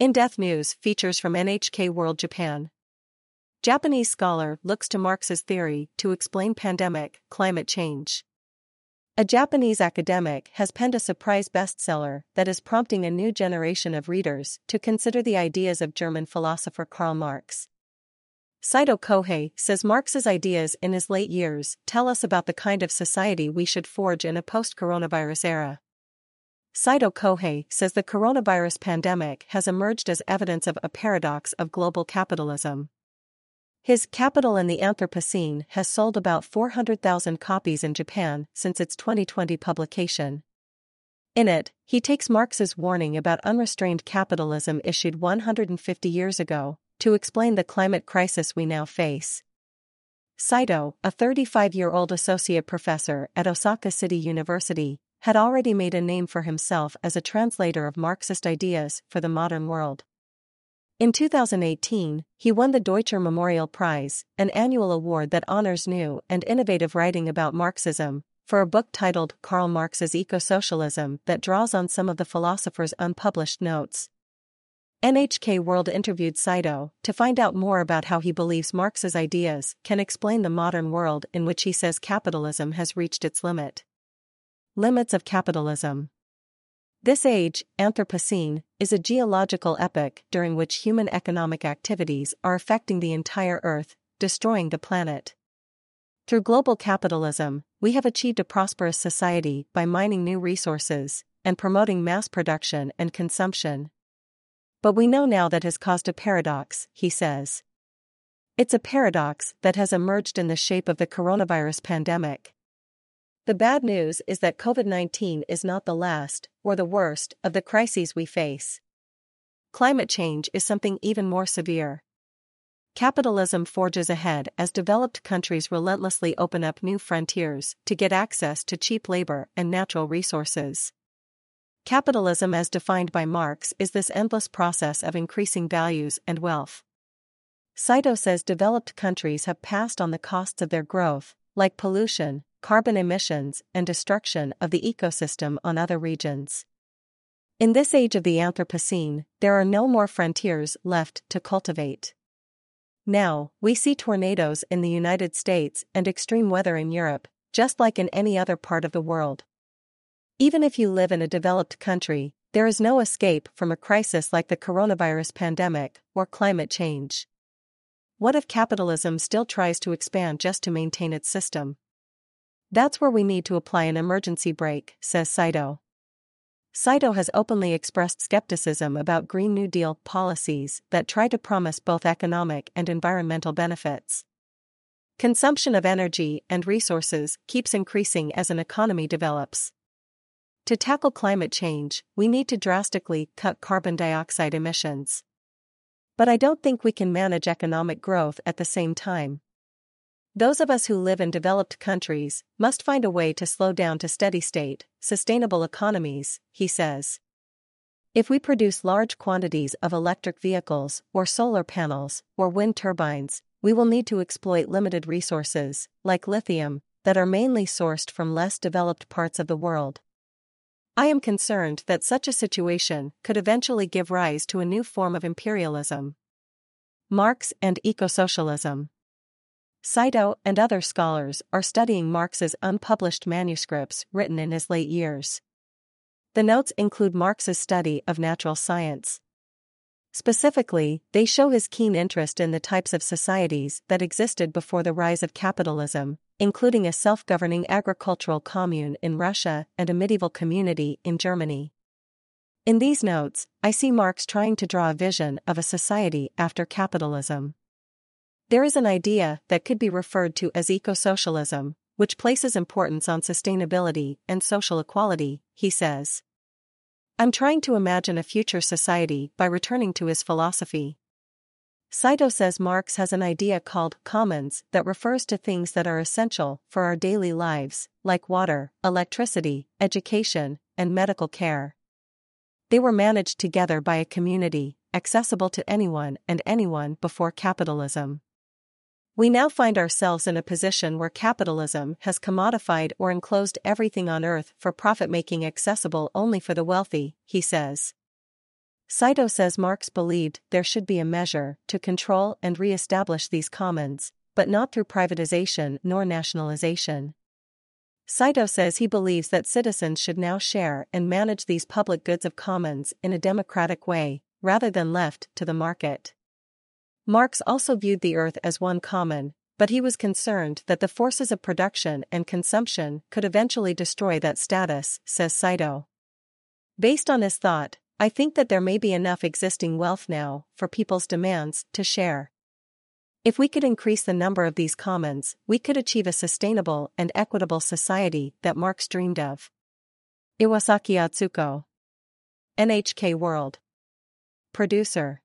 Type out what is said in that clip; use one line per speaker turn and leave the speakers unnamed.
In Depth News features from NHK World Japan. Japanese scholar looks to Marx's theory to explain pandemic climate change. A Japanese academic has penned a surprise bestseller that is prompting a new generation of readers to consider the ideas of German philosopher Karl Marx. Saito Kohei says Marx's ideas in his late years tell us about the kind of society we should forge in a post coronavirus era. Saito Kohei says the coronavirus pandemic has emerged as evidence of a paradox of global capitalism. His Capital in the Anthropocene has sold about 400,000 copies in Japan since its 2020 publication. In it, he takes Marx's warning about unrestrained capitalism issued 150 years ago to explain the climate crisis we now face. Saito, a 35 year old associate professor at Osaka City University, had already made a name for himself as a translator of Marxist ideas for the modern world. In 2018, he won the Deutscher Memorial Prize, an annual award that honors new and innovative writing about Marxism, for a book titled Karl Marx's Eco-Socialism that draws on some of the philosopher's unpublished notes. NHK World interviewed Saito to find out more about how he believes Marx's ideas can explain the modern world in which he says capitalism has reached its limit. Limits of Capitalism This age, Anthropocene, is a geological epoch during which human economic activities are affecting the entire Earth, destroying the planet. Through global capitalism, we have achieved a prosperous society by mining new resources and promoting mass production and consumption. But we know now that has caused a paradox, he says. It's a paradox that has emerged in the shape of the coronavirus pandemic. The bad news is that COVID 19 is not the last, or the worst, of the crises we face. Climate change is something even more severe. Capitalism forges ahead as developed countries relentlessly open up new frontiers to get access to cheap labor and natural resources. Capitalism, as defined by Marx, is this endless process of increasing values and wealth. Saito says developed countries have passed on the costs of their growth, like pollution, carbon emissions, and destruction of the ecosystem on other regions. In this age of the Anthropocene, there are no more frontiers left to cultivate. Now, we see tornadoes in the United States and extreme weather in Europe, just like in any other part of the world. Even if you live in a developed country, there is no escape from a crisis like the coronavirus pandemic or climate change. What if capitalism still tries to expand just to maintain its system? That's where we need to apply an emergency brake, says Saito. Saito has openly expressed skepticism about Green New Deal policies that try to promise both economic and environmental benefits. Consumption of energy and resources keeps increasing as an economy develops. To tackle climate change, we need to drastically cut carbon dioxide emissions. But I don't think we can manage economic growth at the same time. Those of us who live in developed countries must find a way to slow down to steady state, sustainable economies, he says. If we produce large quantities of electric vehicles, or solar panels, or wind turbines, we will need to exploit limited resources, like lithium, that are mainly sourced from less developed parts of the world. I am concerned that such a situation could eventually give rise to a new form of imperialism. Marx and Eco-Socialism Saito and other scholars are studying Marx's unpublished manuscripts written in his late years. The notes include Marx's study of natural science. Specifically, they show his keen interest in the types of societies that existed before the rise of capitalism, including a self governing agricultural commune in Russia and a medieval community in Germany. In these notes, I see Marx trying to draw a vision of a society after capitalism. There is an idea that could be referred to as eco-socialism, which places importance on sustainability and social equality, he says. I'm trying to imagine a future society by returning to his philosophy. Saito says Marx has an idea called commons that refers to things that are essential for our daily lives, like water, electricity, education, and medical care. They were managed together by a community, accessible to anyone and anyone before capitalism. We now find ourselves in a position where capitalism has commodified or enclosed everything on earth for profit making accessible only for the wealthy, he says. Saito says Marx believed there should be a measure to control and re-establish these commons, but not through privatization nor nationalization. Saito says he believes that citizens should now share and manage these public goods of commons in a democratic way, rather than left to the market. Marx also viewed the earth as one common, but he was concerned that the forces of production and consumption could eventually destroy that status, says Saito. Based on this thought, I think that there may be enough existing wealth now for people's demands to share. If we could increase the number of these commons, we could achieve a sustainable and equitable society that Marx dreamed of. Iwasaki Atsuko. NHK World. Producer